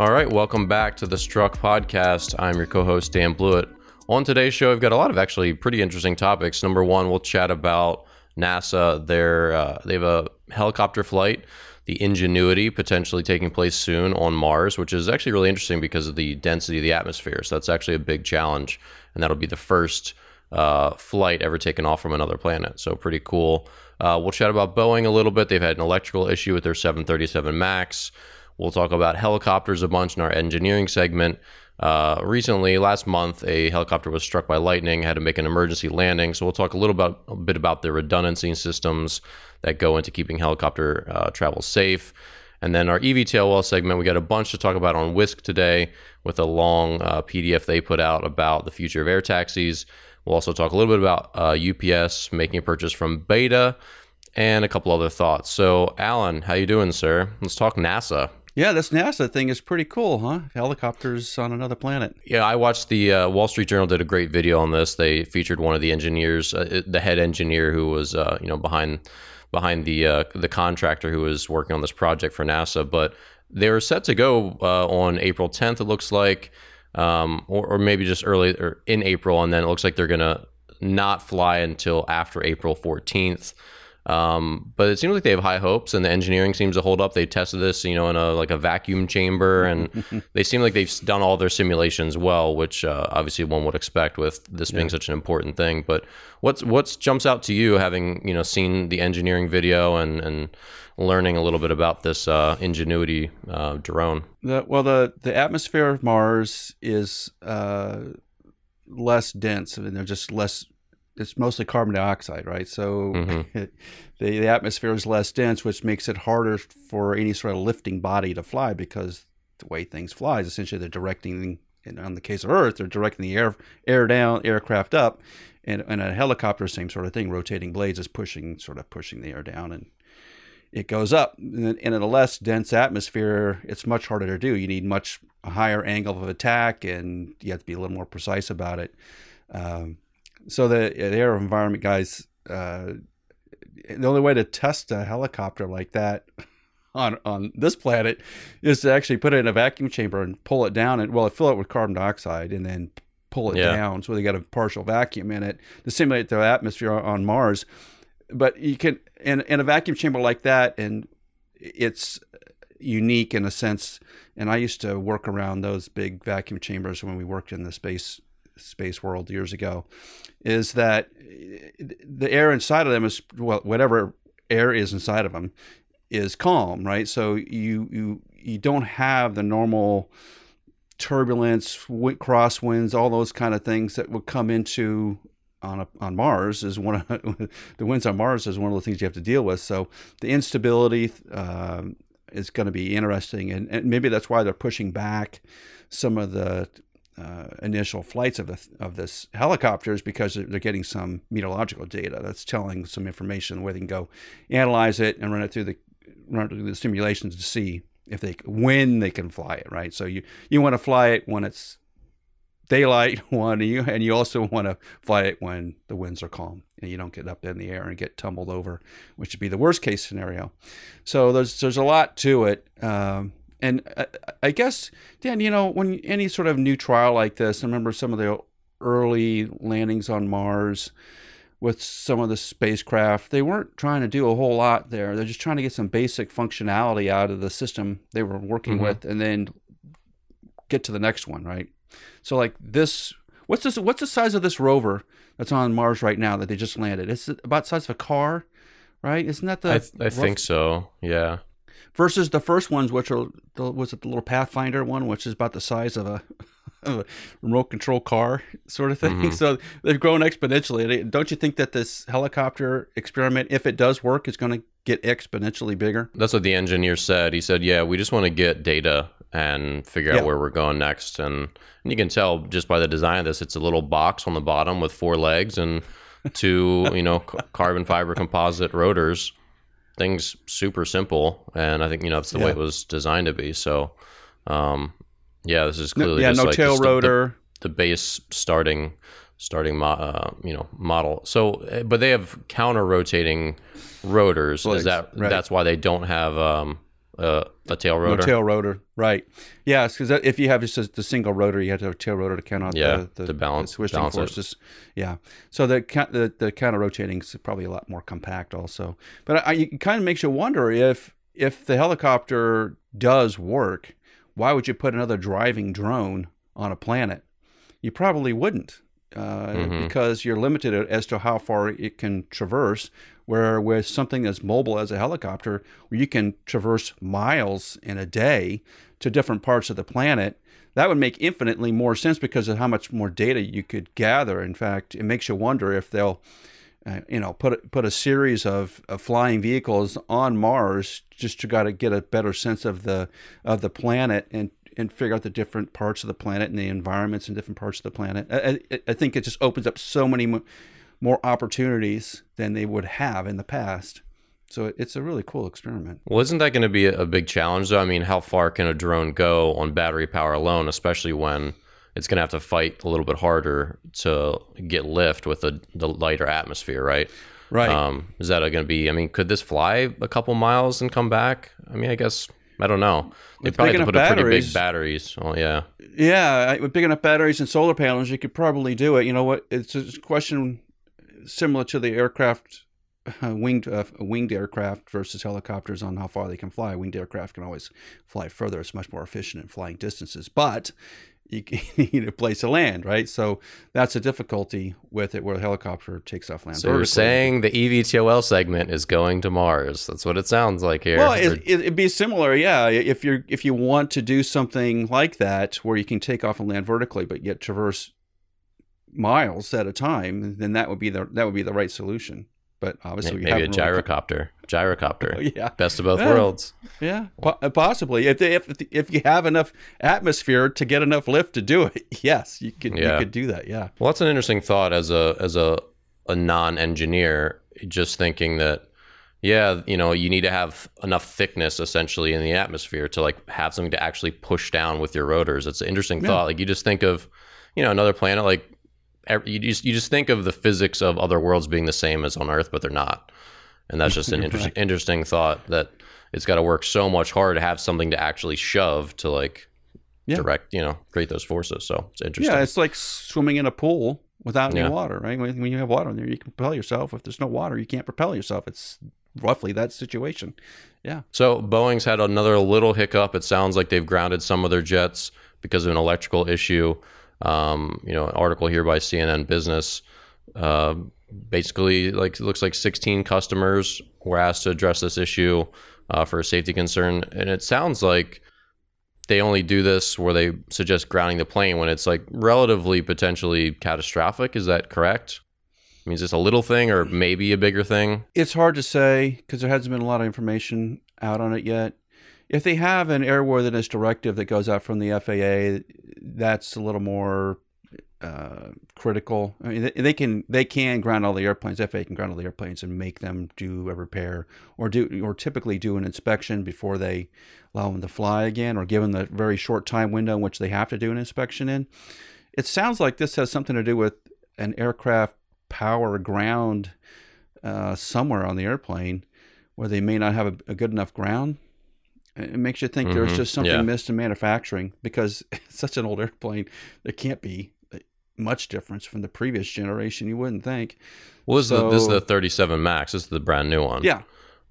All right, welcome back to the Struck Podcast. I'm your co host, Dan Blewett. On today's show, I've got a lot of actually pretty interesting topics. Number one, we'll chat about NASA. Their, uh, they have a helicopter flight, the Ingenuity, potentially taking place soon on Mars, which is actually really interesting because of the density of the atmosphere. So that's actually a big challenge. And that'll be the first uh, flight ever taken off from another planet. So pretty cool. Uh, we'll chat about Boeing a little bit. They've had an electrical issue with their 737 MAX. We'll talk about helicopters a bunch in our engineering segment. Uh, recently, last month, a helicopter was struck by lightning, had to make an emergency landing. So we'll talk a little about a bit about the redundancy systems that go into keeping helicopter uh, travel safe. And then our EVTOL segment, we got a bunch to talk about on Wisk today with a long uh, PDF they put out about the future of air taxis. We'll also talk a little bit about uh, UPS making a purchase from Beta and a couple other thoughts. So, Alan, how you doing, sir? Let's talk NASA. Yeah, this NASA thing is pretty cool, huh? Helicopters on another planet. Yeah, I watched the uh, Wall Street Journal did a great video on this. They featured one of the engineers, uh, the head engineer who was, uh, you know, behind behind the uh, the contractor who was working on this project for NASA. But they were set to go uh, on April 10th. It looks like, um, or, or maybe just early or in April, and then it looks like they're gonna not fly until after April 14th. Um, but it seems like they have high hopes, and the engineering seems to hold up. They tested this, you know, in a like a vacuum chamber, and they seem like they've done all their simulations well, which uh, obviously one would expect with this being such an important thing. But what's what's jumps out to you, having you know seen the engineering video and and learning a little bit about this uh, Ingenuity uh, drone? The, well, the the atmosphere of Mars is uh, less dense, I and they're just less. It's mostly carbon dioxide, right? So the, the atmosphere is less dense, which makes it harder for any sort of lifting body to fly because the way things fly is essentially they're directing. In on the case of Earth, they're directing the air air down, aircraft up, and, and a helicopter, same sort of thing. Rotating blades is pushing, sort of pushing the air down, and it goes up. And in a less dense atmosphere, it's much harder to do. You need much higher angle of attack, and you have to be a little more precise about it. Um, so the, the air environment guys, uh, the only way to test a helicopter like that on on this planet is to actually put it in a vacuum chamber and pull it down and well fill it with carbon dioxide and then pull it Yeah. down so they got a partial vacuum in it to simulate the atmosphere on Mars but you can in in a vacuum chamber like that and it's unique in a sense and I used to work around those big vacuum chambers when we worked in the space space world years ago is that the air inside of them is well whatever air is inside of them is calm right so you you you don't have the normal turbulence wi- crosswinds all those kind of things that would come into on a, on Mars is one of the winds on Mars is one of the things you have to deal with. So the instability um, is going to be interesting, and, and maybe that's why they're pushing back some of the uh, initial flights of the of this helicopters because they're getting some meteorological data that's telling some information where they can go analyze it and run it through the run through the simulations to see if they when they can fly it right. So you you want to fly it when it's daylight one and you and you also want to fly it when the winds are calm and you don't get up in the air and get tumbled over which would be the worst case scenario so there's there's a lot to it um, and I, I guess dan you know when any sort of new trial like this i remember some of the early landings on mars with some of the spacecraft they weren't trying to do a whole lot there they're just trying to get some basic functionality out of the system they were working Mhm. with and then get to the next one right so like this, what's this? What's the size of this rover that's on Mars right now that they just landed? It's about the size of a car, right? Isn't that the I, th- I think so. Yeah. Versus the first ones, which are the, was it the little Pathfinder one, which is about the size of a, of a remote control car sort of thing. Mhm. So they've grown exponentially. Don't you think that this helicopter experiment, if it does work, is going to get exponentially bigger? That's what the engineer said. He said, "Yeah, we just want to get data and figure out where we're going next. And, and you can tell just by the design of this, it's a little box on the bottom with four legs and two, you know, c- carbon fiber composite rotors. Things super simple, and I think you know that's the way it was designed to be. So, um, yeah, this is No- clearly yeah, just no like tail just the- the- rotor. the base starting starting mo- uh, you know model. So, uh, but they have counter rotating rotors. Blades, Is that right. that's why they don't have um, uh, a tail No rotor? tail rotor, right? Yeah, because if you have just a, the single rotor, you have to have a tail rotor to count out Yeah, the, the, balance- the balance it. forces. Yeah, so the the the counter rotating is probably a lot more compact, also. But I, it kind of makes you wonder if if the helicopter does work, why would you put another driving drone on a planet? You probably wouldn't. Uh, Mhm. Because you're limited as to how far it can traverse, where with something as mobile as a helicopter, where you can traverse miles in a day to different parts of the planet, that would make infinitely more sense because of how much more data you could gather. In fact, it makes you wonder if they'll, uh, you know, put a- put a series of, of flying vehicles on Mars just to got to get a better sense of the of the planet and and figure out the different parts of the planet and the environments in different parts of the planet. I, I, I think it just opens up so many mo- more opportunities than they would have in the past. So it's a really cool experiment. Well, isn't that going to be a a big challenge, though? I mean, how far can a drone go on battery power alone, especially when it's going to have to fight a little bit harder to get lift with the, the lighter atmosphere, right? Right. Um, is that going to be? I mean, could this fly a couple miles and come back? I mean, I guess I don't know. They probably have to put a pretty big batteries. Oh yeah, Yeah, with big enough batteries and solar panels, you could probably do it. You know what? It's a question similar to the aircraft, uh, winged uh, winged aircraft versus helicopters on how far they can fly. Winged aircraft can always fly further. It's much more efficient in flying distances, but you need a place to land, right? So that's a difficulty with it, where a helicopter takes off land. so you're saying the EVTOL segment is going to Mars? That's what it sounds like here. Well, it, it, it'd be similar, yeah. If you're if you want to do something like that, where you can take off and land vertically, but yet traverse miles at a time, then that would be the that would be the right solution. But obviously, we maybe a haven't really- gyrocopter. Gyrocopter. Oh, yeah, Best of both Yeah. worlds. yeah, po- uh, possibly. If, they, if if you have enough atmosphere to get enough lift to do it, yes, you could Yeah. you could do that. Yeah, Well, that's an interesting thought as a as a a non-engineer, just thinking that yeah, you know, you need to have enough thickness essentially in the atmosphere to like have something to actually push down with your rotors. It's an interesting Yeah. thought. Like you just think of, you know, another planet like you just you just think of the physics of other worlds being the same as on Earth, but they're not. And that's just an interesting interesting thought that it's got to work so much harder to have something to actually shove to like Yeah. direct, you know, create those forces. So it's interesting. yeah. It's like swimming in a pool without any Yeah. water, right? When, when you have water in there, you can propel yourself. If there's no water, you can't propel yourself. It's roughly that situation. Yeah. So Boeing's had another little hiccup. It sounds like they've grounded some of their jets because of an electrical issue. Um, you know, an article here by CNN Business. Uh, basically, like it looks like 16 customers were asked to address this issue uh, for a safety concern, and it sounds like they only do this where they suggest grounding the plane when it's like relatively potentially catastrophic. Is that correct? I mean, is this a little thing or maybe a bigger thing? It's hard to say because there hasn't been a lot of information out on it yet. If they have an airworthiness directive that goes out from the FAA, that's a little more uh, critical. I mean, they, they can they can ground all the airplanes. FAA can ground all the airplanes and make them do a repair or do or typically do an inspection before they allow them to fly again, or given the very short time window in which they have to do an inspection in. It sounds like this has something to do with an aircraft power ground uh, somewhere on the airplane where they may not have a, a good enough ground. It makes you think there's Mhm. just something Yeah. missed in manufacturing because it's such an old airplane. There can't be much difference from the previous generation. You wouldn't think. Well, this, is the, this is the 37 Max. This is the brand new one. Yeah,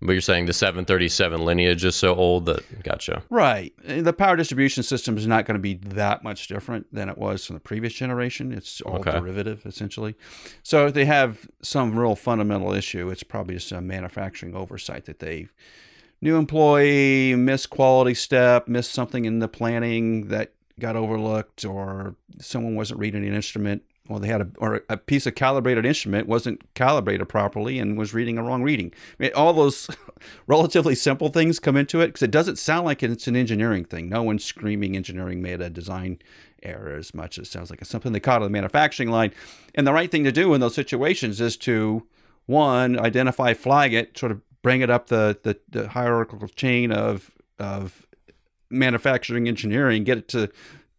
But you're saying the 737 lineage is so old that, gotcha. right. And The power distribution system is not going to be that much different than it was from the previous generation. It's all Okay. derivative essentially. So if they have some real fundamental issue, it's probably just a manufacturing oversight that they new employee missed quality step, missed something in the planning that got overlooked, or someone wasn't reading an instrument well, they had a or a piece of calibrated instrument wasn't calibrated properly and was reading a wrong reading. I mean, all those relatively simple things come into it because it doesn't sound like it's an engineering thing. No one's screaming engineering made a design error as much as it sounds like it's something they caught on the manufacturing line. And the right thing to do in those situations is to one identify, flag it, sort of bring it up the the, the hierarchical chain of of manufacturing engineering, get it to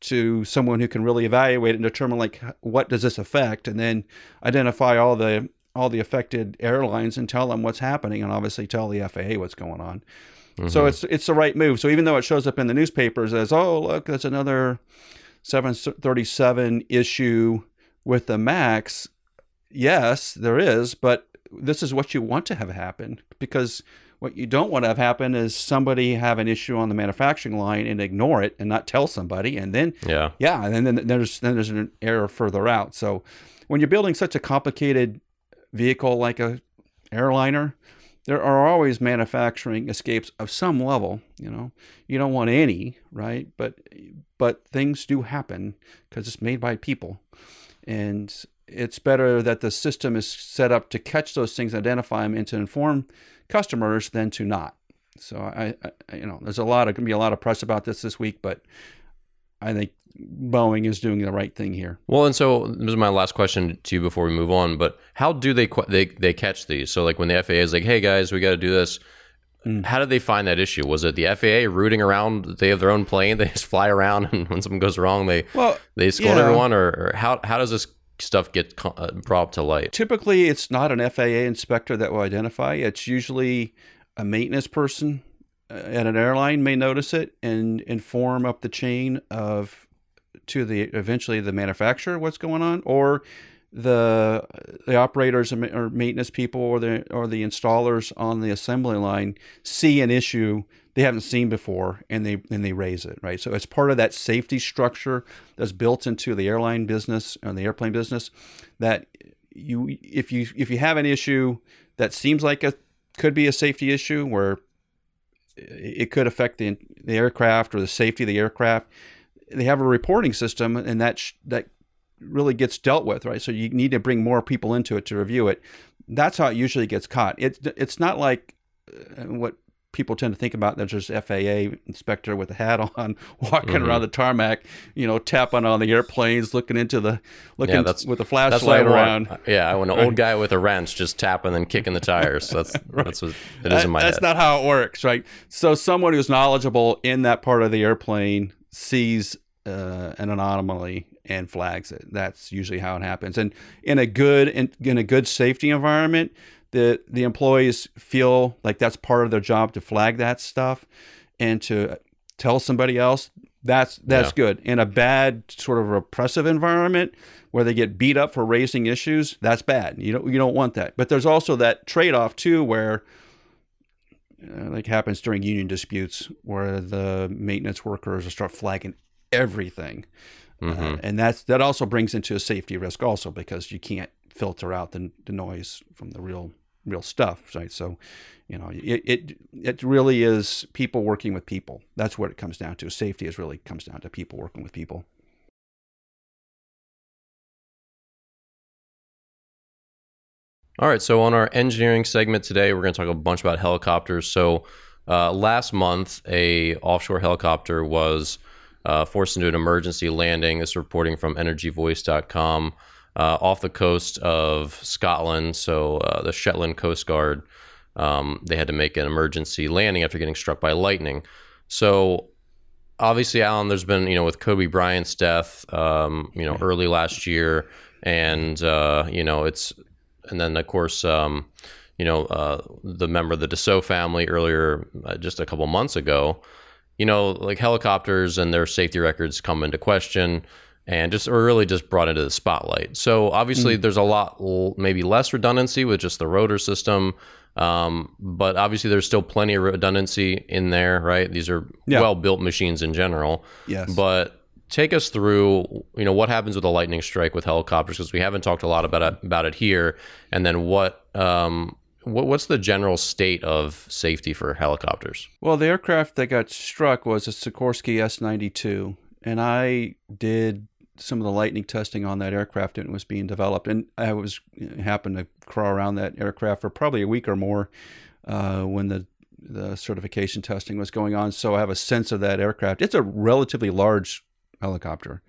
to someone who can really evaluate and determine like what does this affect and then identify all the all the affected airlines and tell them what's happening and obviously tell the FAA what's going on. Mm-hmm. So it's it's the right move. So even though it shows up in the newspapers as oh look that's another 737 issue with the Max, yes, there is, but this is what you want to have happen because what you don't want to have happen is somebody have an issue on the manufacturing line and ignore it and not tell somebody, and then yeah, yeah, and then, then there's then there's an error further out. So when you're building such a complicated vehicle like a airliner, there are always manufacturing escapes of some level. You know, you don't want any, right? But but things do happen because it's made by people, and it's better that the system is set up to catch those things, identify them, and to inform customers than to not. So I, I you know, there's a lot of going to be a lot of press about this this week, but I think Boeing is doing the right thing here. Well, and so this is my last question to you before we move on. But how do they they they catch these? So like when the FAA is like, "Hey guys, we got to do this," mm. how did they find that issue? Was it the FAA rooting around? They have their own plane. They just fly around, and when something goes wrong, they well, they scold yeah. everyone. Or, or, how how does this stuff gets uh, brought to light? Typically, it's not an FAA inspector that will identify. It's usually a maintenance person uh, at an airline may notice it and inform up the chain of to the eventually the manufacturer what's going on, or the the operators or maintenance people or the or the installers on the assembly line see an issue they haven't seen before and they and they raise it right? So it's part of that safety structure that's built into the airline business and the airplane business that you if you if you have an issue that seems like a could be a safety issue where it could affect the the aircraft or the safety of the aircraft they have a reporting system and that sh- that really gets dealt with right? So you need to bring more people into it to review it. That's how it usually gets caught. It, it's not like uh, what people tend to think about there's just FAA inspector with a hat on walking mm-hmm. around the tarmac, you know, tapping on the airplanes, looking into the looking yeah, that's, with a flashlight around. Want. Yeah, I want an old guy with a wrench just tapping and kicking the tires. That's right. that's what it is in my that's head. That's not how it works, right? So someone who's knowledgeable in that part of the airplane sees uh, an anomaly and flags it. That's usually how it happens. And in a good in, in a good safety environment, the the employees feel like that's part of their job to flag that stuff and to tell somebody else that's that's yeah. good in a bad sort of repressive environment where they get beat up for raising issues that's bad you don't you don't want that but there's also that trade-off too where uh, like happens during union disputes where the maintenance workers start flagging everything mm-hmm. uh, and that's that also brings into a safety risk also because you can't filter out the, the noise from the real real stuff, right? So, you know, it, it it really is people working with people. That's what it comes down to. Safety is really comes down to people working with people. All right, so on our engineering segment today, we're going to talk a bunch about helicopters. So, uh, last month, a offshore helicopter was uh, forced into an emergency landing. This is reporting from EnergyVoice.com uh, off the coast of Scotland. So uh, the Shetland Coast Guard, um, they had to make an emergency landing after getting struck by lightning. So obviously, Alan, there's been you know with Kobe Bryant's death, um, you know early last year, and uh, you know it's, and then of course. Um, you know, uh, the member of the Dassault family earlier, uh, just a couple months ago, you know, like helicopters and their safety records come into question and just or really just brought into the spotlight. So obviously, mm. there's a lot maybe less redundancy with just the rotor system, um, but obviously there's still plenty of redundancy in there, right? These are yeah. well built machines in general. Yes, but take us through you know what happens with a lightning strike with helicopters because we haven't talked a lot about it, about it here and then what um, what, what's the general state of safety for helicopters well the aircraft that got struck was a sikorsky s-92 and i did some of the lightning testing on that aircraft and it was being developed. And I was happened to crawl around that aircraft for probably a week or more uh, when the the certification testing was going on. So I have a sense of that aircraft. It's a relatively large helicopter,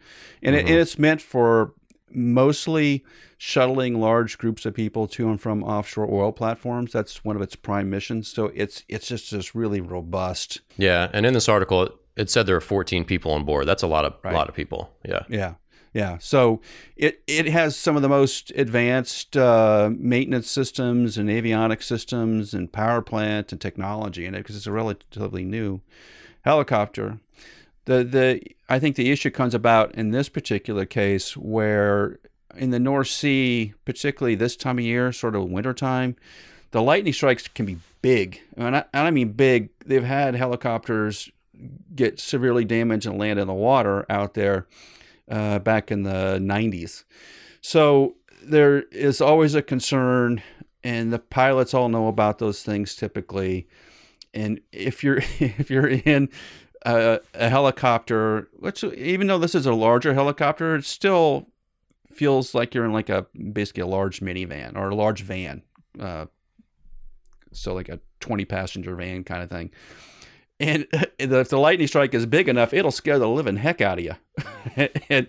and, mm-hmm. it, and it's meant for mostly shuttling large groups of people to and from offshore oil platforms. That's one of its prime missions. So it's it's just just really robust. Yeah, and in this article, it said there are 14 people on board. That's a lot of right. a lot of people. Yeah. Yeah. Yeah. So it it has some of the most advanced uh, maintenance systems and avionics systems and power plant and technology in it because it's a relatively new helicopter. The the I think the issue comes about in this particular case where in the North Sea, particularly this time of year, sort of wintertime, the lightning strikes can be big. And I, and I mean big. They've had helicopters get severely damaged and land in the water out there uh, back in the 90s. So there is always a concern, and the pilots all know about those things typically. And if you're if you're in a, a helicopter, which even though this is a larger helicopter, it still feels like you're in like a basically a large minivan or a large van. Uh, so like a 20 passenger van kind of thing. And if the lightning strike is big enough, it'll scare the living heck out of you. and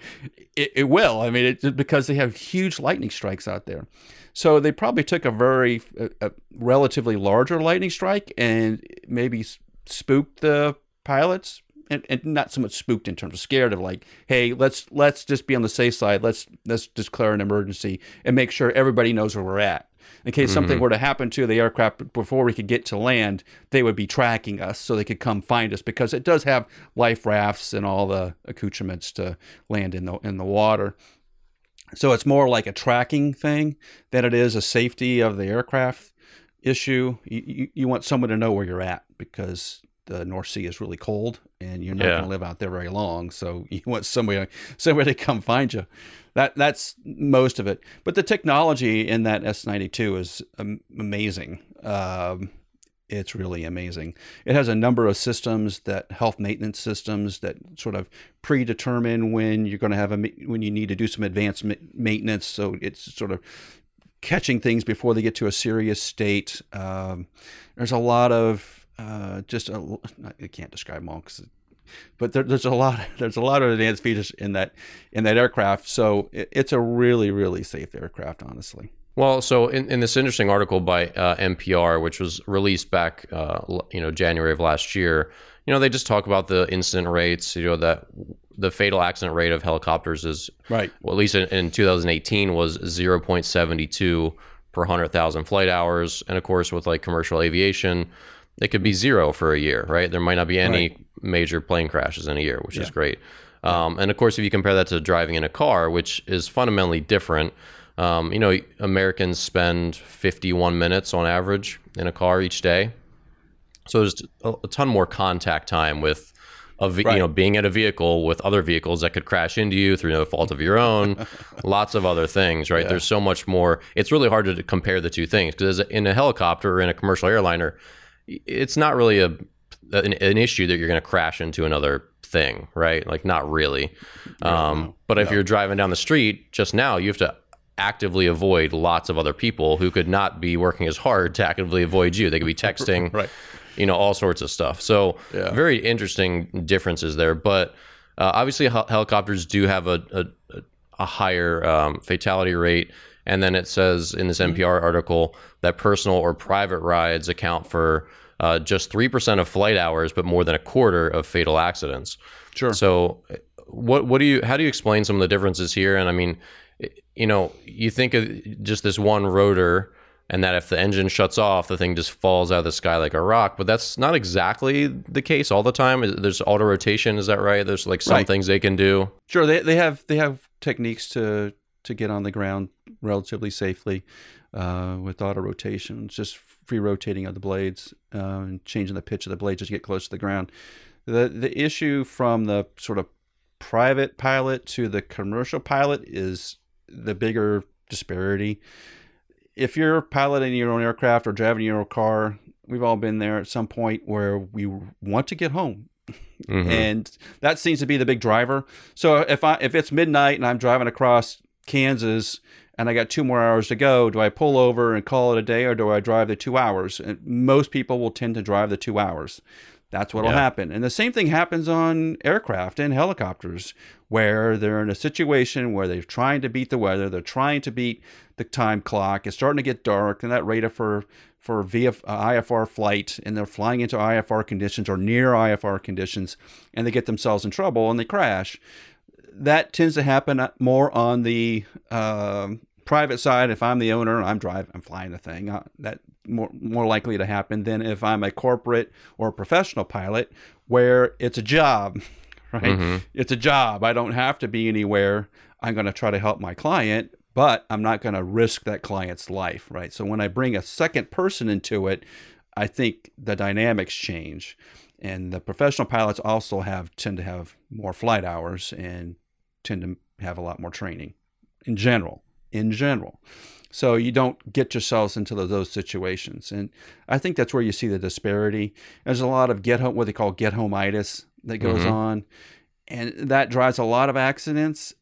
it, it, will. I mean, it, because they have huge lightning strikes out there. So they probably took a very, a, a relatively larger lightning strike and maybe spooked the pilots. And, and not so much spooked in terms of scared of like, hey, let's let's just be on the safe side. Let's let's declare an emergency and make sure everybody knows where we're at in case mm-hmm. something were to happen to the aircraft before we could get to land, they would be tracking us so they could come find us because it does have life rafts and all the accoutrements to land in the in the water. So it's more like a tracking thing than it is a safety of the aircraft issue. You, you, you want someone to know where you're at because the North Sea is really cold and you're not yeah. going to live out there very long. So you want somebody somebody to come find you. That that's most of it. But the technology in that S92 is amazing. Um, it's really amazing. It has a number of systems that health maintenance systems that sort of predetermine when you're going to have a when you need to do some advanced maintenance. So it's sort of catching things before they get to a serious state. Um, there's a lot of uh, just a, I can't describe them all because but there, there's a lot there's a lot of advanced features in that in that aircraft. So it, it's a really really safe aircraft, honestly. Well, so in, in this interesting article by uh, NPR, which was released back, uh, you know, January of last year, you know, they just talk about the incident rates. You know that the fatal accident rate of helicopters is right. Well, at least in, in 2018 was 0.72 per 100,000 flight hours, and of course, with like commercial aviation, it could be zero for a year, right? There might not be any right. major plane crashes in a year, which yeah. is great. Um, and of course, if you compare that to driving in a car, which is fundamentally different, um, you know, Americans spend 51 minutes on average in a car each day. So there's a, a ton more contact time with a right. you know being at a vehicle with other vehicles that could crash into you through no fault of your own. lots of other things, right? Yeah. There's so much more. It's really hard to compare the two things because in a helicopter or in a commercial airliner, it's not really a an, an issue that you're going to crash into another thing, right? Like not really. Um, but if you're driving down the street just now, you have to actively avoid lots of other people who could not be working as hard to actively avoid you. They could be texting, right. you know, all sorts of stuff. So yeah. very interesting differences there. But uh, obviously, hel- helicopters do have a, a, a higher um, fatality rate. And then it says in this NPR mm-hmm. article that personal or private rides account for uh, just 3% of flight hours, but more than a quarter of fatal accidents. Sure. So, what, what do you, how do you explain some of the differences here? And I mean, you know, you think of just this one rotor and that if the engine shuts off, the thing just falls out of the sky like a rock. But that's not exactly the case all the time. There's auto rotation, is that right? There's like some right. things they can do. Sure, they, they have they have techniques to to get on the ground relatively safely uh, with auto rotation. Just free rotating of the blades uh, and changing the pitch of the blades as you get close to the ground. The the issue from the sort of private pilot to the commercial pilot is the bigger disparity. If you're piloting your own aircraft or driving your own car, we've all been there at some point where we want to get home Mhm. and that seems to be the big driver. So if I if it's midnight and I'm driving across Kansas and I got two more hours to go, do I pull over and call it a day, or do I drive the two hours? And most people will tend to drive the two hours. That's what'll Yeah. happen. And the same thing happens on aircraft and helicopters, where they're in a situation where they're trying to beat the weather, they're trying to beat the time clock. It's starting to get dark, and that radar for for VF, uh, IFR flight, and they're flying into IFR conditions or near IFR conditions, and they get themselves in trouble and they crash. That tends to happen more on the um, private side. If I'm the owner, I'm driving, I'm flying the thing. Uh, that more more likely to happen than if I'm a corporate or a professional pilot, where it's a job, right? Mhm. It's a job. I don't have to be anywhere. I'm going to try to help my client, but I'm not going to risk that client's life, right? So when I bring a second person into it, I think the dynamics change. And the professional pilots also have tend to have more flight hours and tend to have a lot more training in general. In general. So you don't get yourselves into those, situations. And I think that's where you see the disparity. There's a lot of get home what they call get home itis that goes Mhm. on. And that drives a lot of accidents.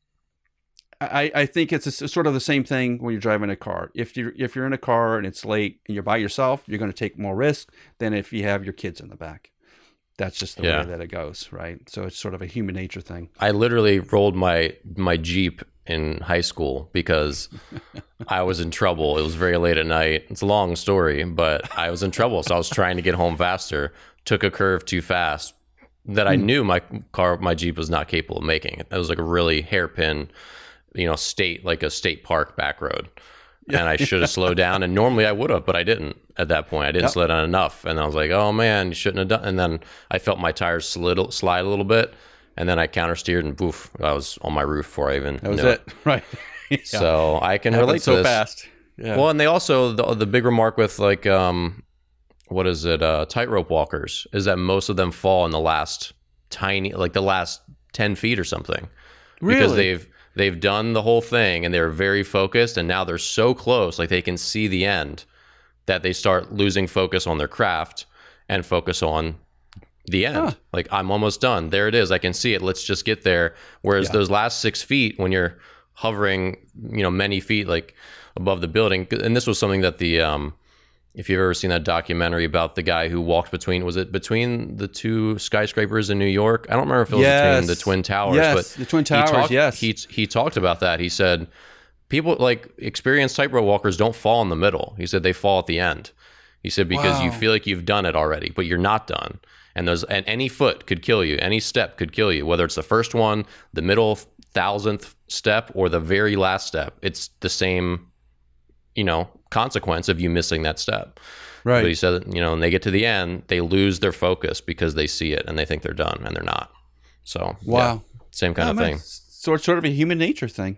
I, I think it's a, sort of the same thing when you're driving a car. If you're if you're in a car and it's late and you're by yourself, you're going to take more risk than if you have your kids in the back. That's just the Yeah. way that it goes, right? So it's sort of a human nature thing. I literally rolled my my Jeep in high school because I was in trouble. It was very late at night. It's a long story, but I was in trouble, so I was trying to get home faster. Took a curve too fast that I hmm. knew my car, my Jeep was not capable of making. It was like a really hairpin, you know, state like a state park back road. And I should have slowed down. And normally I would have, but I didn't at that point. I didn't Yep. slow down enough. And I was like, oh man, you shouldn't have done. And then I felt my tires slid, slide a little bit. And then I countersteered and poof, I was on my roof before I even That was knew it, right? Yeah. So I can relate to so this. fast. Yeah. Well, and they also the, the big remark with like um, what is it? Uh, tightrope walkers is that most of them fall in the last tiny, like the last ten feet or something, because they've they've done the whole thing and they're very focused, and now they're so close, like they can see the end, that they start losing focus on their craft and focus on the end. Huh. Like I'm almost done. There it is. I can see it. Let's just get there. Whereas Yeah. those last six feet, when you're hovering, you know, many feet like above the building, and this was something that the um, if you've ever seen that documentary about the guy who walked between was it between the two skyscrapers in New York? I don't remember if it was between the twin towers, Yes, but the Twin he Towers, talked- yes. he he talked about that. He said people like experienced tightrope walkers don't fall in the middle. He said they fall at the end. He said because you feel like you've done it already, but you're not done. And there's and any foot could kill you. Any step could kill you. Whether it's the first one, the middle thousandth step, or the very last step, it's the same, you know, consequence of you missing that step. right. But he said, that, you know, when they get to the end, they lose their focus because they see it and they think they're done and they're not. So yeah, Wow. same kind of thing. it's Sort sort of a human nature thing.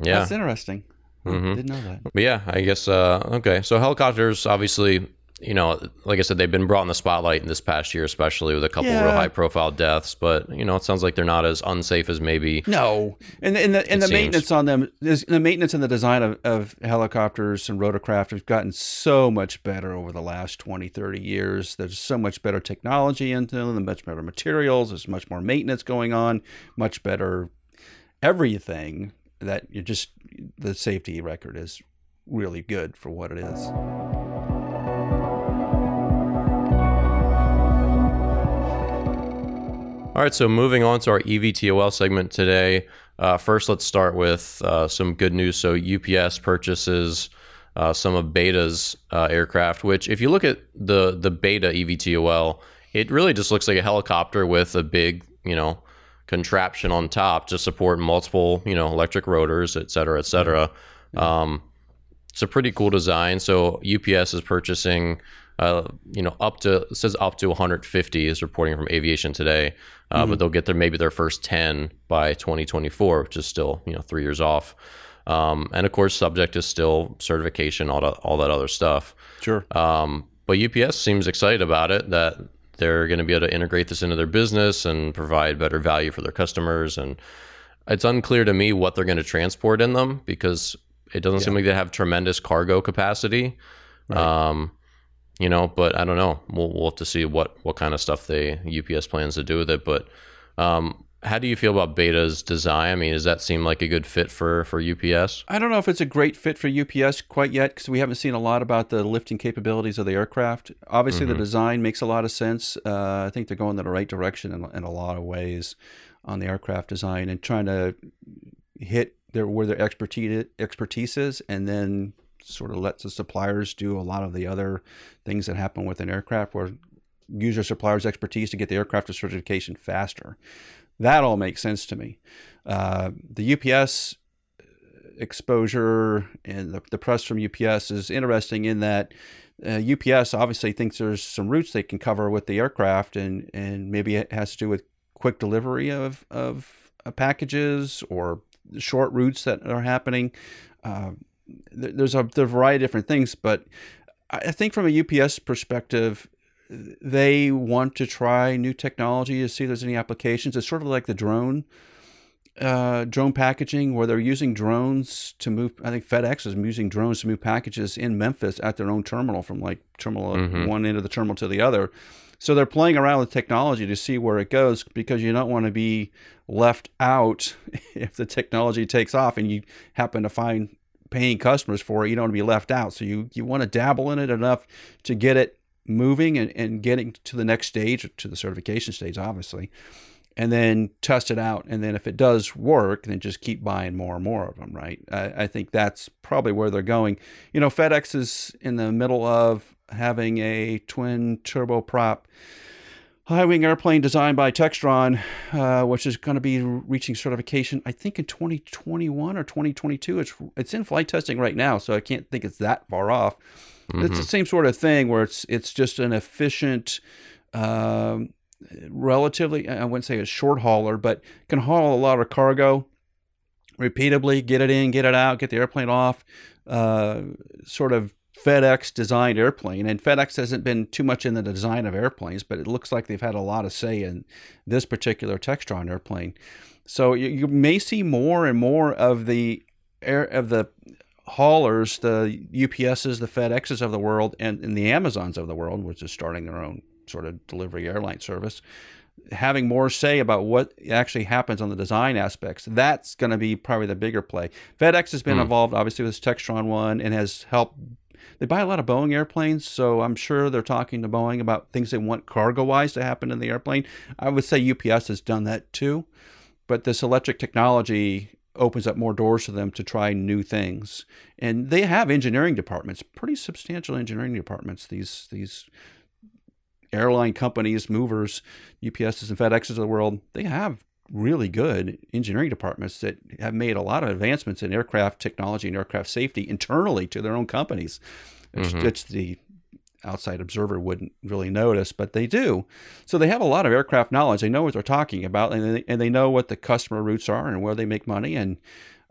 Yeah. That's interesting. Huh, Mhm. Didn't know that. But yeah, I guess uh, okay. So helicopters, obviously, you know, like I said, they've been brought in the spotlight in this past year, especially with a couple Yeah. real high-profile deaths. But you know, it sounds like they're not as unsafe as maybe. No, and and the, and the seems. maintenance on them, is, the maintenance and the design of, of helicopters and rotorcraft have gotten so much better over the last 20, 30 years. There's so much better technology into them, much better materials. There's much more maintenance going on, much better everything. That you just the safety record is really good for what it is. All right, so moving on to our EVTOL segment today. Uh, first, let's start with uh, some good news. So UPS purchases uh, some of Beta's uh, aircraft, which, if you look at the the Beta EVTOL, it really just looks like a helicopter with a big, you know, contraption on top to support multiple, you know, electric rotors, et cetera, et cetera. Um, it's a pretty cool design. So UPS is purchasing, uh, you know, up to it says up to 150 is reporting from Aviation Today, uh, but they'll get their maybe their first 10 by 2024, which is still you know three years off. Um, and of course, subject is still certification, all that all that other stuff. Sure. Um, but UPS seems excited about it that they're going to be able to integrate this into their business and provide better value for their customers. And it's unclear to me what they're going to transport in them because it doesn't seem like they have tremendous cargo capacity. Um, you know, but I don't know. We'll, we'll have to see what, what kind of stuff they UPS plans to do with it. But um, how do you feel about Beta's design? I mean, does that seem like a good fit for for UPS? I don't know if it's a great fit for UPS quite yet because we haven't seen a lot about the lifting capabilities of the aircraft. Obviously, mm-hmm. the design makes a lot of sense. Uh, I think they're going in the right direction in, in a lot of ways on the aircraft design and trying to hit their where their expertise expertise is, and then sort of lets the suppliers do a lot of the other things that happen with an aircraft, where use your supplier's expertise to get the aircraft to certification faster. That all makes sense to me. Uh, the UPS exposure and the, the, press from UPS is interesting in that uh, UPS obviously thinks there's some routes they can cover with the aircraft, and and maybe it has to do with quick delivery of of uh, packages or short routes that are happening. Uh, there's a, there's a variety of different things, but I think from a UPS perspective, they want to try new technology to see if there's any applications. It's sort of like the drone uh, drone packaging where they're using drones to move. I think FedEx is using drones to move packages in Memphis at their own terminal from like terminal mm-hmm. one end of the terminal to the other. So they're playing around with technology to see where it goes because you don't want to be left out if the technology takes off and you happen to find paying customers for it. You don't want to be left out. So you, you want to dabble in it enough to get it moving and, and getting to the next stage, to the certification stage, obviously, and then test it out. And then if it does work, then just keep buying more and more of them, right? I, I think that's probably where they're going. You know, FedEx is in the middle of having a twin turboprop high wing airplane designed by Textron, uh, which is going to be reaching certification, I think in 2021 or 2022. It's it's in flight testing right now, so I can't think it's that far off. Mm-hmm. It's the same sort of thing where it's it's just an efficient, um, relatively I wouldn't say a short hauler, but can haul a lot of cargo repeatedly, get it in, get it out, get the airplane off. Uh, sort of FedEx designed airplane, and FedEx hasn't been too much in the design of airplanes, but it looks like they've had a lot of say in this particular Textron airplane. So you, you may see more and more of the air of the haulers, the UPSs, the FedExes of the world, and, and the Amazons of the world, which is starting their own sort of delivery airline service, having more say about what actually happens on the design aspects. That's going to be probably the bigger play. FedEx has been mm. involved, obviously, with this Textron one and has helped. They buy a lot of Boeing airplanes, so I'm sure they're talking to Boeing about things they want cargo wise to happen in the airplane. I would say UPS has done that too. But this electric technology opens up more doors for them to try new things. And they have engineering departments, pretty substantial engineering departments. These these airline companies, movers, UPSs and FedExes of the world, they have really good engineering departments that have made a lot of advancements in aircraft technology and aircraft safety internally to their own companies. It's, mm-hmm. it's the outside observer wouldn't really notice, but they do. So they have a lot of aircraft knowledge. They know what they're talking about, and they, and they know what the customer routes are and where they make money. And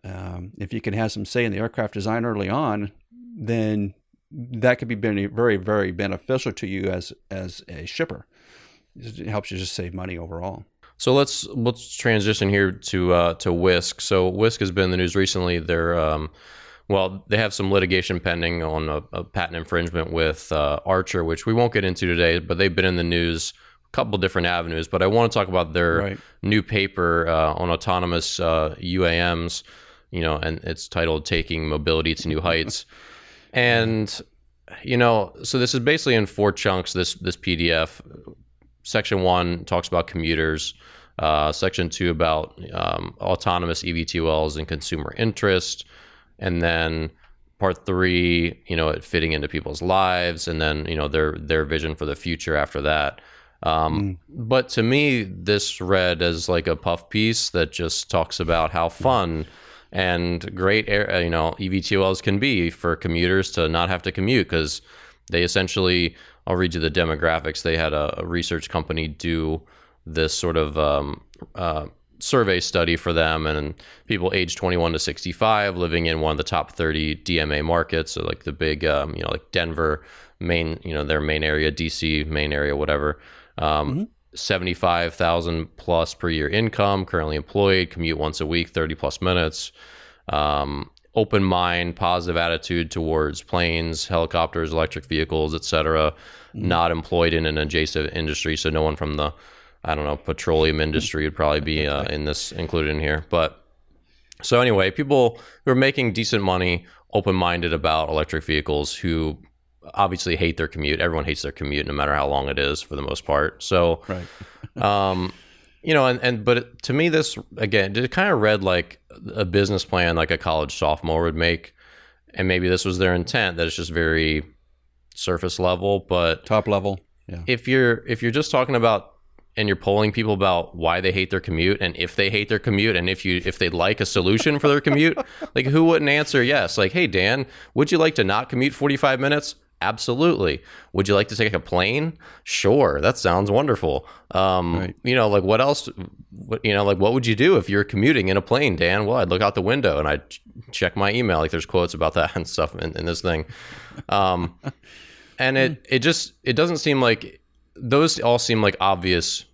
um, if you can have some say in the aircraft design early on, then that could be very, very beneficial to you as as a shipper. It helps you just save money overall. So let's let's transition here to uh, to Wisk. So Wisk has been in the news recently. They're um, well, they have some litigation pending on a, a patent infringement with uh, Archer, which we won't get into today, but they've been in the news a couple different avenues. But I want to talk about their right. new paper uh, on autonomous uh, UAMs, you know, and it's titled "Taking Mobility to New Heights." and you know, so this is basically in four chunks. This this PDF. Section one talks about commuters. Uh, section two about um, autonomous eVTOLs and consumer interest and then part three, you know, it fitting into people's lives, and then you know their their vision for the future after that. Um, mm. But to me, this read as like a puff piece that just talks about how fun and great air, uh, you know, eVTOLs can be for commuters to not have to commute because they essentially. I'll read you the demographics. They had a, a research company do this sort of um, uh, survey study for them and people age 21 to 65 living in one of the top 30 DMA markets so like the big um, you know like Denver main you know their main area DC main area whatever um, mm-hmm. 75,000 plus per year income currently employed commute once a week 30 plus minutes um, open mind, positive attitude towards planes, helicopters, electric vehicles, etc. Not employed in an adjacent industry, so no one from the I don't know petroleum industry would probably be uh, in this included in here. But so anyway, people who are making decent money, open minded about electric vehicles, who obviously hate their commute. Everyone hates their commute, no matter how long it is, for the most part. So, Right. um, you know, and, and but it, to me, this again, it kind of read like a business plan, like a college sophomore would make, and maybe this was their intent. That it's just very surface level. But Top level. Yeah. if you're if you're just talking about and you're polling people about why they hate their commute and if they hate their commute and if you if they'd like a solution for their commute like who wouldn't answer yes like hey dan would you like to not commute 45 minutes absolutely. Would you like to take a plane? Sure. That sounds wonderful. Um Right. you know like what else what you know like what would you do if you're commuting in a plane dan? Well i'd look out the window and i'd ch- check my email. Like there's quotes about that and stuff in, in this thing. Um and it it just it doesn't seem like those all seem like obvious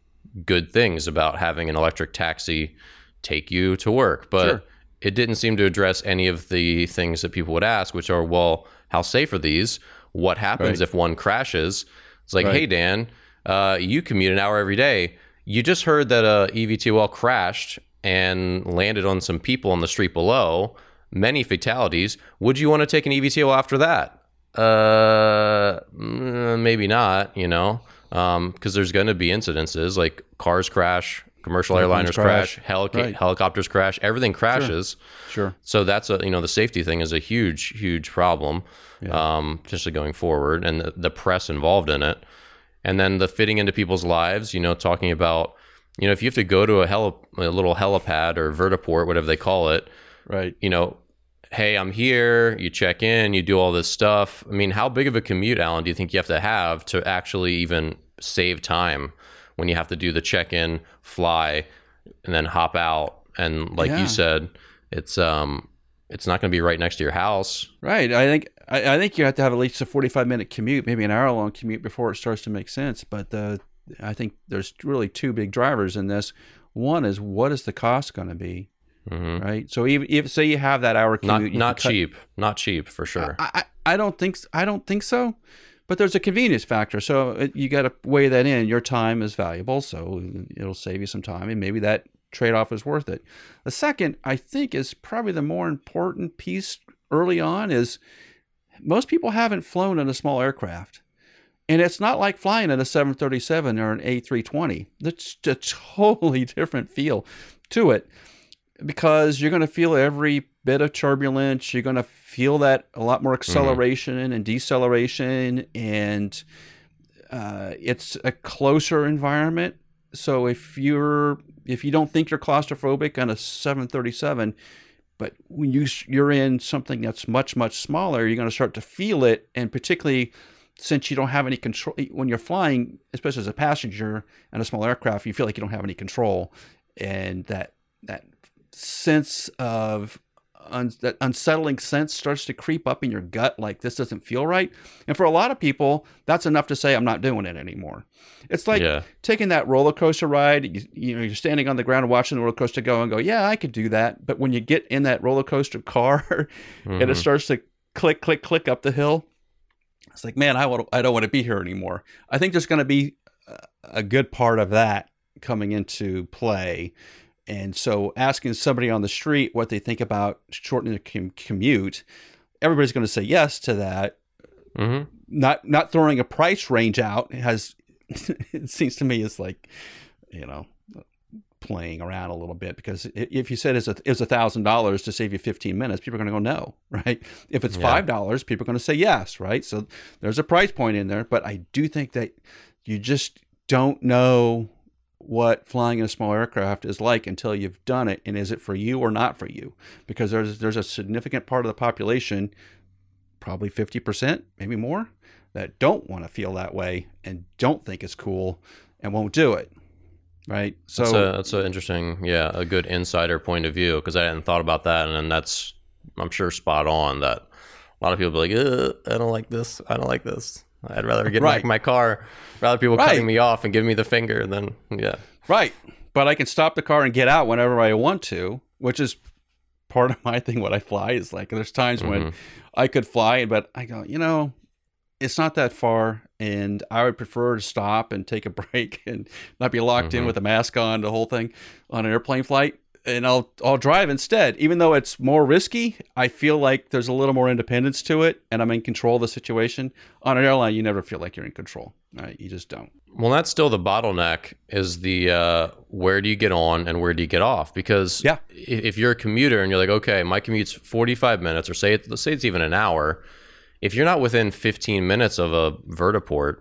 good things about having an electric taxi take you to work but Sure. It didn't seem to address any of the things that people would ask which are well how safe are these what happens Right. if one crashes it's like Right. hey dan uh, you commute an hour every day you just heard that a evtol crashed and landed on some people on the street below many fatalities would you want to take an evtol after that uh, mm, maybe not. You know, because there's going to be incidences like cars crash, commercial Airplanes airliners crash, crash. helic- Right. helicopters crash, everything crashes. Sure. So that's a you know the safety thing is a huge huge problem, um, especially going forward, and the, the press involved in it, and then the fitting into people's lives. You know, talking about you know if you have to go to a heli- a little helipad or vertiport, whatever they call it, Right. you know, hey, I'm here. You check in, you do all this stuff. I mean, how big of a commute, Alan, do you think you have to have to actually even save time when you have to do the check in, fly, and then hop out? And like Yeah. you said, it's um, it's not going to be right next to your house. Right. I think I, I think you have to have at least a forty-five minute commute, maybe an hour long commute before it starts to make sense. But uh, I think there's really two big drivers in this. One is what is the cost going to be, hmm right? So even if say you have that hour commute, you not cut- cheap, not cheap for sure. I, I I don't think I don't think so. But there's a convenience factor, so it, you got to weigh that in. Your time is valuable, so uh, it'll save you some time, and maybe that trade-off is worth it. The second, I think, is probably the more important piece early on is most people haven't flown in a small aircraft. And it's not like flying in a 737 or an A320. That's a totally different feel to it because you're going to feel every bit of turbulence. You're going to feel that a lot more acceleration and deceleration, and uh, it's a closer environment. So if you're if you don't think you're claustrophobic on a 737, but when you you're in something that's much much smaller, you're going to start to feel it, and particularly since you don't have any control when you're flying, especially as a passenger in a small aircraft, you feel like you don't have any control, and that that sense of un, that unsettling sense starts to creep up in your gut like this doesn't feel right. And for a lot of people that's enough to say i'm not doing it anymore. It's like yeah, taking that roller coaster ride you, you know you're standing on the ground watching the roller coaster go and go yeah i could do that. But when you get in that roller coaster car and it Mhm. starts to click click click up the hill it's like man i want i don't want to be here anymore. I think there's going to be a good part of that coming into play and so asking somebody on the street what they think about shortening the com- commute everybody's going to say yes to that. Mhm. not not throwing a price range out has it seems to me is like you know playing around a little bit because if you said it's a it's a thousand dollars to save you 15 minutes people are going to go no right? If it's five dollars people are going to say yes right? So there's a price point in there but i do think that you just don't know what flying in a small aircraft is like until you've done it and is it for you or not for you because there's there's a significant part of the population probably 50% maybe more that don't want to feel that way and don't think it's cool and won't do it right so that's a that's an interesting, yeah, a good insider point of view because I hadn't thought about that, and then that's I'm sure spot on that a lot of people be like, I don't like this, I don't like this. I'd rather get back Right. in my car, rather people Right. cutting me off and giving me the finger than yeah, right but i can stop the car and get out whenever i want to which is part of my thing. What I fly is like there's times when Mhm. I could fly, but I go, you know, it's not that far, and I would prefer to stop and take a break and not be locked in Mhm. with a mask on the whole thing on an airplane flight. And I'll I'll drive instead, even though it's more risky. I feel like there's a little more independence to it, and I'm in control of the situation. On an airline, you never feel like you're in control. Right? You just don't. Well, that's still the bottleneck is the uh, where do you get on and where do you get off? Because Yeah. if you're a commuter and you're like, okay, my commute's 45 minutes, or say it, let's say it's even an hour, if you're not within 15 minutes of a vertiport,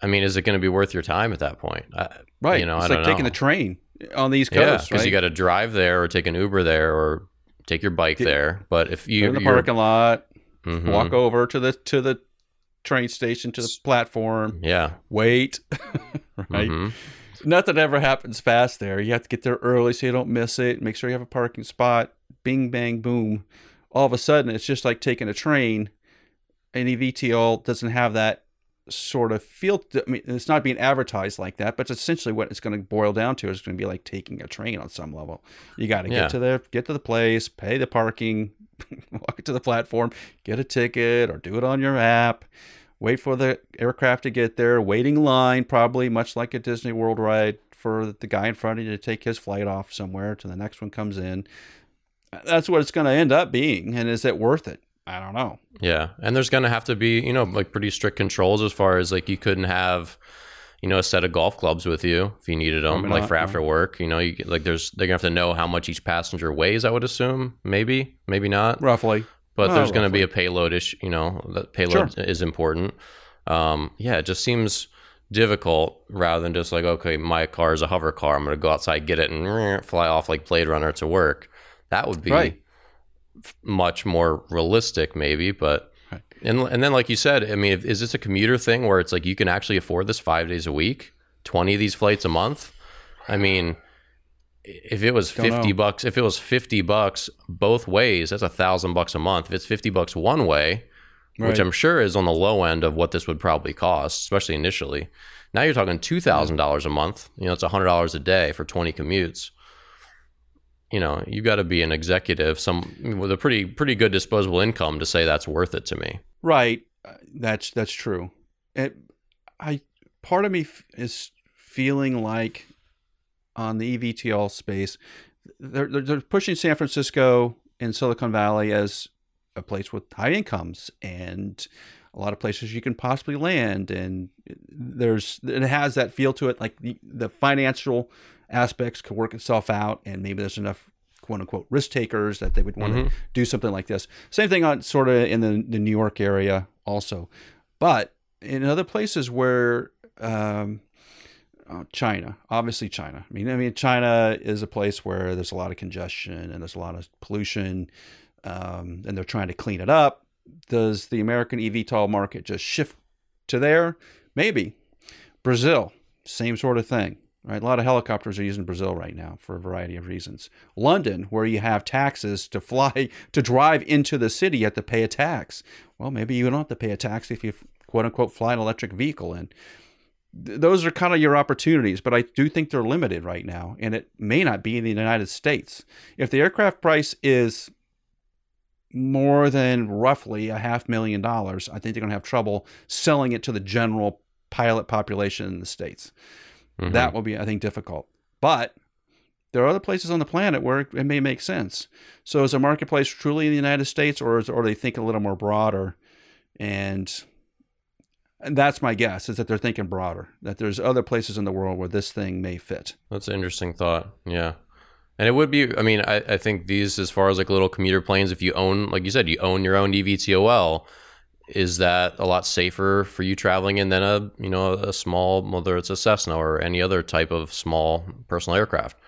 I mean, is it going to be worth your time at that point? I, Right. You know, it's I like taking know. the train on the East yeah, Coast, because right? you got to drive there or take an Uber there or take your bike Get- there. But if you in the parking lot, Mhm. walk over to the to the train station to the platform, yeah, wait. right. mhm. Nothing ever happens fast there. You have to get there early so you don't miss it. Make sure you have a parking spot. Bing bang boom. All of a sudden, it's just like taking a train. An EVTOL doesn't have that sort of feel. I mean, it's not being advertised like that, but it's essentially what it's going to boil down to is going to be like taking a train on some level. You got to Yeah. get to the get to the place, pay the parking, walk it to the platform, get a ticket, or do it on your app. Wait for the aircraft to get there. Waiting line, probably much like a Disney World ride, for the guy in front of you to take his flight off somewhere till the next one comes in. That's what it's going to end up being. And is it worth it? I don't know. Yeah, and there's gonna have to be you know like pretty strict controls as far as like you couldn't have you know a set of golf clubs with you if you needed them Probably like not, for no. after work. You know, you like there's they're gonna have to know how much each passenger weighs. I would assume maybe maybe not, Roughly. but well, there's gonna be a payload issue. You know, that payload is important. Um, yeah, it just seems difficult rather than just like okay, my car is a hover car. I'm gonna go outside, get it, and fly off like Blade Runner to work. That would be Right. Much more realistic, maybe. But Right. and and then like you said, I mean, if, is this a commuter thing where it's like you can actually afford this five days a week, twenty of these flights a month? I mean, if it was Don't fifty know. bucks, if it was fifty bucks both ways, that's a thousand bucks a month. If it's fifty bucks one way, which I'm sure is on the low end of what this would probably cost, especially initially. Now you're talking two thousand dollars a month. You know, it's hundred dollars a day for twenty commutes. You know, you've got to be an executive, some with a pretty pretty good disposable income to say that's worth it to me. Right. Uh, That's that's true. It, I part of me is feeling like on the EVTOL space, they're they're they're pushing San Francisco and Silicon Valley as a place with high incomes and a lot of places you can possibly land and there's it has that feel to it like the, the financial aspects could work itself out and maybe there's enough quote unquote risk takers that they would want Mhm. to do something like this same thing on sort of in the, the new york area also but in other places where um, uh, China, obviously China. I mean, I mean, China is a place where there's a lot of congestion and there's a lot of pollution, um, and they're trying to clean it up. Does the American eVTOL market just shift to there? Maybe. Brazil, same sort of thing. Right, a lot of helicopters are using Brazil right now for a variety of reasons. London, where you have taxes to fly to drive into the city, you have to pay a tax. Well, maybe you don't have to pay a tax if you quote unquote fly an electric vehicle in th- those are kind of your opportunities, but I do think they're limited right now, and it may not be in the United States. If the aircraft price is more than roughly a half million dollars, I think they're going to have trouble selling it to the general pilot population in the states. Mhm. That will be, I think, difficult. But there are other places on the planet where it may make sense. So is a marketplace truly in the United States, or is, or they think a little more broader? And and that's my guess is that they're thinking broader. That there's other places in the world where this thing may fit. That's an interesting thought. Yeah. And it would be, I mean, I, I think these, as far as like little commuter planes, if you own, like you said, you own your own EVTOL, is that a lot safer for you traveling in than a, you know, a small, whether it's a Cessna or any other type of small personal aircraft?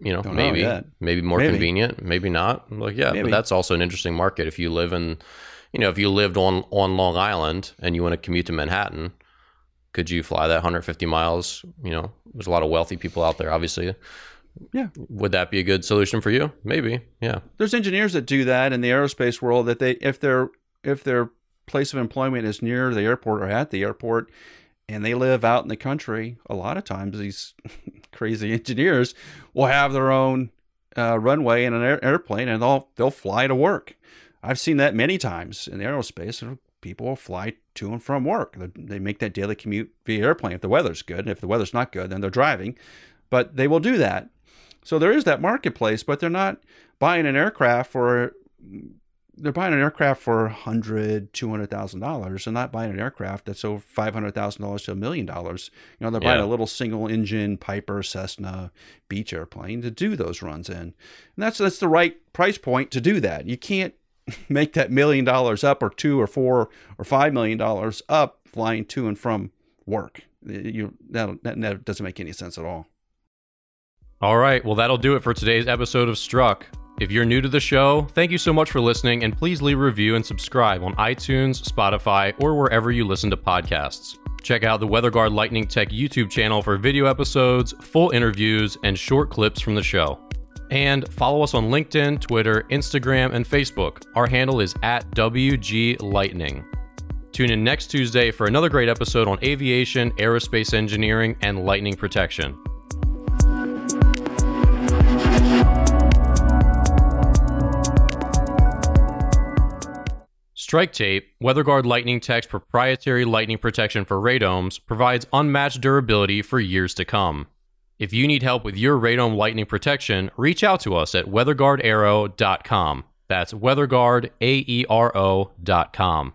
You know, Don't maybe, yet. maybe more Maybe. convenient, maybe not. Like, yeah, Maybe. but that's also an interesting market. If you live in, you know, if you lived on, on Long Island and you want to commute to Manhattan, could you fly that 150 miles? You know, there's a lot of wealthy people out there, obviously. Yeah. Would that be a good solution for you? Maybe. Yeah. There's engineers that do that in the aerospace world that they if their if their place of employment is near the airport or at the airport and they live out in the country, a lot of times these crazy engineers will have their own uh, runway in an air- airplane and they'll they'll fly to work. I've seen that many times in aerospace. People will fly to and from work. They make that daily commute via airplane if the weather's good. And if the weather's not good, then they're driving. But they will do that. So there is that marketplace, but they're not buying an aircraft for they're buying an aircraft for hundred, two hundred thousand dollars, and not buying an aircraft that's over five hundred thousand dollars to a million dollars. You know, they're buying Yeah. a little single engine Piper Cessna Beech airplane to do those runs in, and that's that's the right price point to do that. You can't make that million dollars up, or two, or four, or five million dollars up flying to and from work. You that, that doesn't make any sense at all. All right, well, that'll do it for today's episode of Struck. If you're new to the show, thank you so much for listening, and please leave a review and subscribe on iTunes, Spotify, or wherever you listen to podcasts. Check out the WeatherGuard Lightning Tech YouTube channel for video episodes, full interviews, and short clips from the show. And follow us on LinkedIn, Twitter, Instagram, and Facebook. Our handle is at WG Lightning. Tune in next Tuesday for another great episode on aviation, aerospace engineering, and lightning protection. Strike Tape, WeatherGuard Lightning Tech's proprietary lightning protection for radomes, provides unmatched durability for years to come. If you need help with your radome lightning protection, reach out to us at weatherguardaero.com. That's weatherguardaero.com.